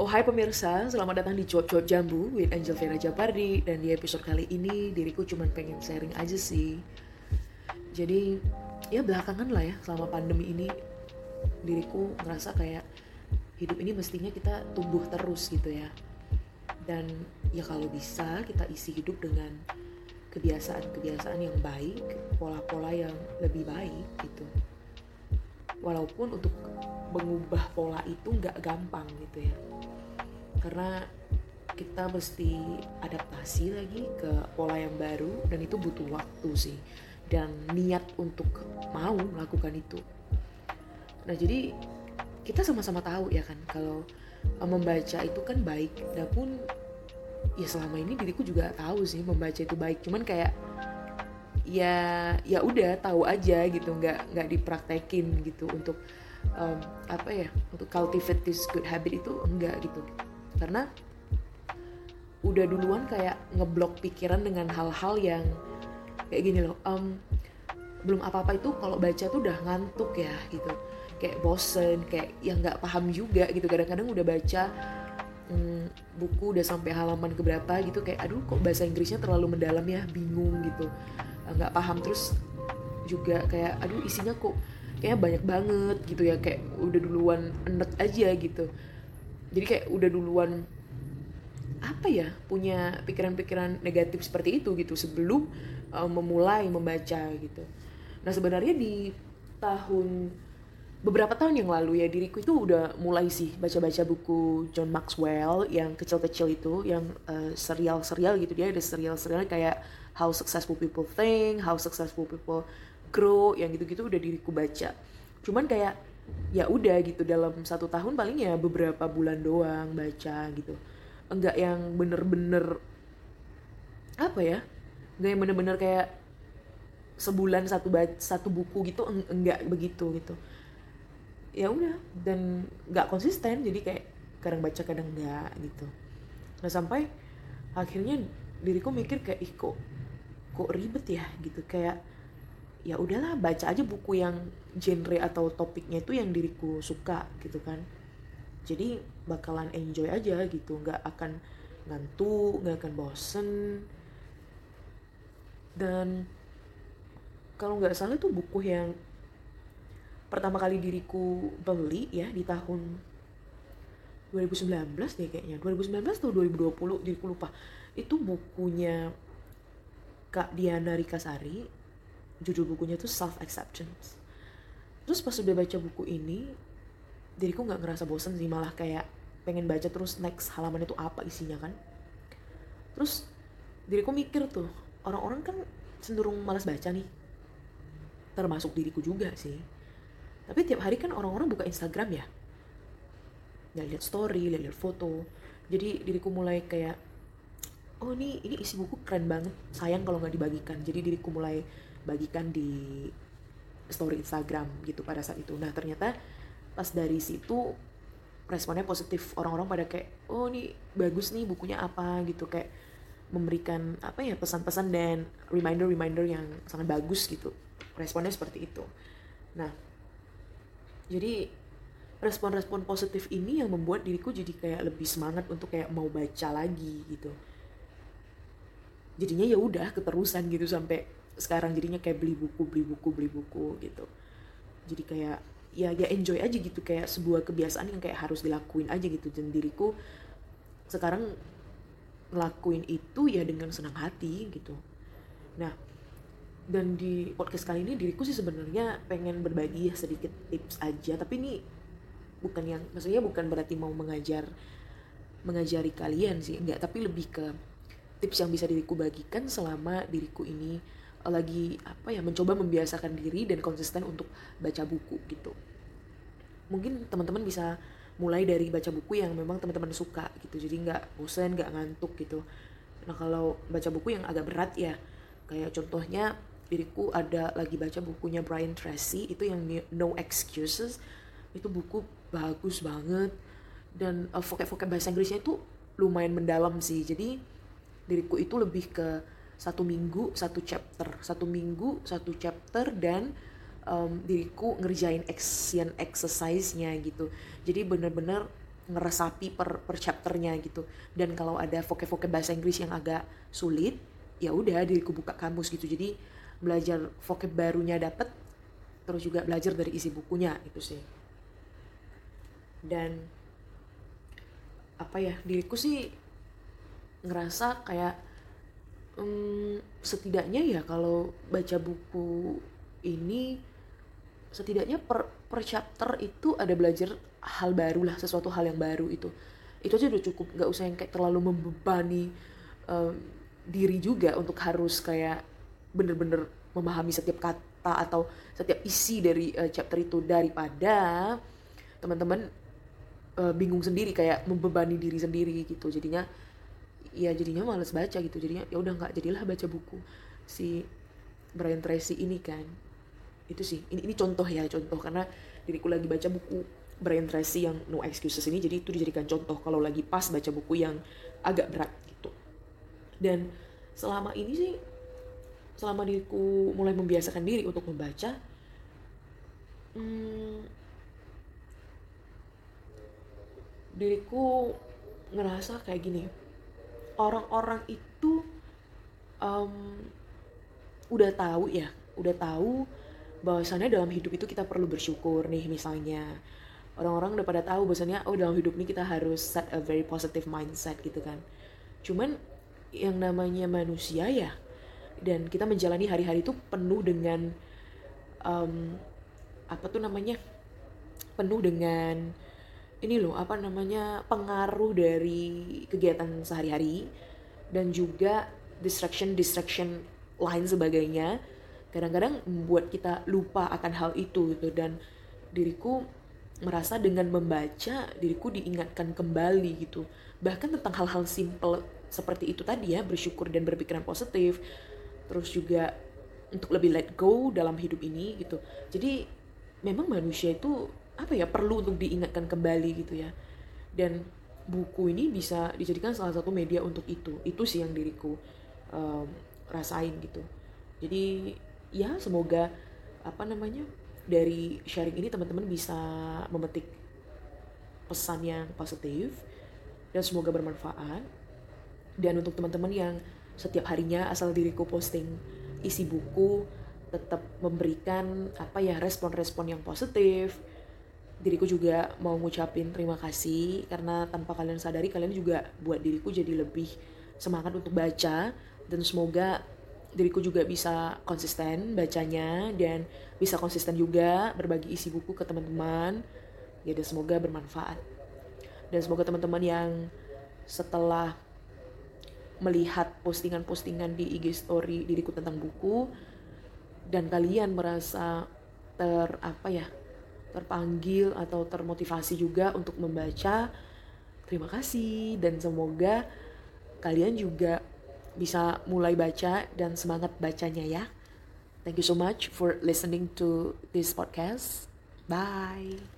Oh hai pemirsa, selamat datang di Cuap Cuap Jambu with Angel Vera Japardi. Dan di episode kali ini diriku cuma pengen sharing aja sih. Jadi ya belakangan lah ya selama pandemi ini Diriku ngerasa kayak hidup ini mestinya kita tumbuh terus gitu ya. Dan ya kalau bisa kita isi hidup dengan kebiasaan-kebiasaan yang baik Pola-pola yang lebih baik gitu. Walaupun untuk mengubah pola itu nggak gampang gitu ya. Karena kita mesti adaptasi lagi ke pola yang baru dan itu butuh waktu sih. Dan niat untuk mau melakukan itu. Nah jadi kita sama-sama tahu ya kan kalau eh, membaca itu kan baik. Dan pun ya selama ini diriku juga tahu sih membaca itu baik. Cuman kayak ya ya udah tahu aja gitu nggak nggak dipraktekin gitu untuk um, apa ya untuk cultivate this good habit itu enggak gitu. Karena udah duluan kayak ngeblok pikiran dengan hal-hal yang kayak gini loh um, belum apa-apa itu kalau baca tuh udah ngantuk ya gitu. Kayak bosen kayak yang nggak paham juga gitu. Kadang-kadang udah baca um, buku udah sampai halaman keberapa gitu kayak aduh kok bahasa Inggrisnya terlalu mendalam ya bingung gitu. Nggak paham terus juga kayak aduh isinya kok kayaknya banyak banget gitu ya kayak udah duluan enek aja gitu. Jadi kayak udah duluan apa ya punya pikiran-pikiran negatif seperti itu gitu sebelum uh, memulai membaca gitu. Nah sebenarnya di tahun beberapa tahun yang lalu ya diriku itu udah mulai sih baca-baca buku John Maxwell yang kecil-kecil itu yang uh, serial-serial gitu. Dia ada serial-serial kayak How Successful People Think, How Successful People Grow yang gitu-gitu udah diriku baca. Cuman kayak ya udah gitu dalam satu tahun paling ya beberapa bulan doang baca gitu. Enggak yang bener-bener apa ya enggak yang bener-bener kayak sebulan satu satu buku gitu enggak begitu gitu. Ya udah dan nggak konsisten jadi kayak kadang baca kadang enggak gitu. Nah sampai akhirnya diriku mikir kayak ih kok kok ribet ya? Gitu kayak ya udahlah baca aja buku yang genre atau topiknya itu yang diriku suka gitu kan. Jadi bakalan enjoy aja gitu nggak akan ngantuk nggak akan bosen. Dan kalau nggak salah itu buku yang pertama kali diriku beli ya di tahun 2019 deh kayaknya. 2019 atau 2020 diriku lupa. Itu bukunya Kak Diana Rikasari judul bukunya tuh self acceptance terus pas udah baca buku ini diriku nggak ngerasa bosen sih malah kayak pengen baca terus next halaman itu apa isinya kan. Terus diriku mikir tuh orang-orang kan cenderung malas baca nih. Termasuk diriku juga sih. Tapi tiap hari kan orang-orang buka Instagram ya. Ya lihat story lihat foto. Jadi diriku mulai kayak oh ini ini isi buku keren banget. Sayang kalau nggak dibagikan. Jadi diriku mulai bagikan di story Instagram gitu pada saat itu. Nah ternyata pas dari situ responnya positif. Orang-orang pada kayak oh ini bagus nih bukunya apa? gitu. Kayak memberikan apa ya pesan-pesan dan reminder-reminder yang sangat bagus gitu. Responnya seperti itu. Nah jadi respon-respon positif ini yang membuat diriku jadi kayak lebih semangat untuk kayak mau baca lagi gitu. Jadinya ya udah keterusan gitu sampai sekarang jadinya kayak beli buku beli buku beli buku gitu. Jadi kayak ya ya enjoy aja gitu kayak sebuah kebiasaan yang kayak harus dilakuin aja gitu. Dan diriku sekarang ngelakuin itu ya dengan senang hati gitu. Nah dan di podcast kali ini diriku sih sebenarnya pengen berbagi ya sedikit tips aja. Tapi ini bukan yang maksudnya bukan berarti mau mengajar mengajari kalian sih enggak. Tapi lebih ke tips yang bisa diriku bagikan selama diriku ini lagi apa ya mencoba membiasakan diri dan konsisten untuk baca buku gitu. Mungkin teman-teman bisa mulai dari baca buku yang memang teman-teman suka gitu. Jadi nggak bosan nggak ngantuk gitu. Nah kalau baca buku yang agak berat ya kayak contohnya diriku ada lagi baca bukunya Brian Tracy itu yang No Excuses. Itu buku bagus banget. Dan uh, vocab-vocab bahasa Inggrisnya itu lumayan mendalam sih. Jadi diriku itu lebih ke satu minggu satu chapter. Satu minggu satu chapter dan um, diriku ngerjain action exercise-nya gitu. Jadi bener-bener ngeresapi per, per chapternya gitu. Dan kalau ada vocab-vocab bahasa Inggris yang agak sulit ya udah diriku buka kamus gitu. Jadi belajar vocab barunya dapet terus juga belajar dari isi bukunya itu sih. Dan apa ya diriku sih ngerasa kayak um, setidaknya ya kalau baca buku ini setidaknya per per chapter itu ada belajar hal baru lah sesuatu hal yang baru itu. Itu aja udah cukup nggak usah yang kayak terlalu membebani um, diri juga untuk harus kayak bener-bener memahami setiap kata atau setiap isi dari uh, chapter itu. Daripada teman-teman uh, bingung sendiri kayak membebani diri sendiri gitu. Jadinya ya jadinya males baca gitu. Jadinya ya udah nggak jadilah baca buku si Brian Tracy ini kan. Itu sih ini ini contoh ya contoh. Karena diriku lagi baca buku Brian Tracy yang No Excuses ini jadi itu dijadikan contoh kalau lagi pas baca buku yang agak berat gitu. Dan selama ini sih selama diriku mulai membiasakan diri untuk membaca hmm, diriku ngerasa kayak gini orang-orang itu um, udah tahu ya udah tahu bahwasannya dalam hidup itu kita perlu bersyukur nih misalnya. Orang-orang udah pada tahu bahwasannya oh dalam hidup ini kita harus set a very positive mindset gitu kan. Cuman yang namanya manusia ya dan kita menjalani hari-hari itu penuh dengan um, apa tuh namanya? Penuh dengan ini loh apa namanya pengaruh dari kegiatan sehari-hari dan juga distraction distraction lain sebagainya. Kadang-kadang membuat kita lupa akan hal itu gitu. Dan diriku merasa dengan membaca diriku diingatkan kembali gitu. Bahkan tentang hal-hal simple seperti itu tadi ya bersyukur dan berpikiran positif. Terus juga untuk lebih let go dalam hidup ini gitu. Jadi memang manusia itu apa ya perlu untuk diingatkan kembali gitu ya dan buku ini bisa dijadikan salah satu media untuk itu itu sih yang diriku um, rasain gitu jadi ya semoga apa namanya dari sharing ini teman-teman bisa memetik pesan yang positif dan semoga bermanfaat. Dan untuk teman-teman yang setiap harinya asal diriku posting isi buku tetap memberikan apa ya respon-respon yang positif. Diriku juga mau ngucapin terima kasih karena tanpa kalian sadari kalian juga buat diriku jadi lebih semangat untuk baca dan semoga diriku juga bisa konsisten bacanya dan bisa konsisten juga berbagi isi buku ke teman-teman. Ya dan semoga bermanfaat. Dan semoga teman-teman yang setelah melihat postingan-postingan di IG story diriku tentang buku dan kalian merasa ter apa ya terpanggil atau termotivasi juga untuk membaca terima kasih dan semoga kalian juga bisa mulai baca dan semangat bacanya ya. Thank you so much for listening to this podcast. Bye.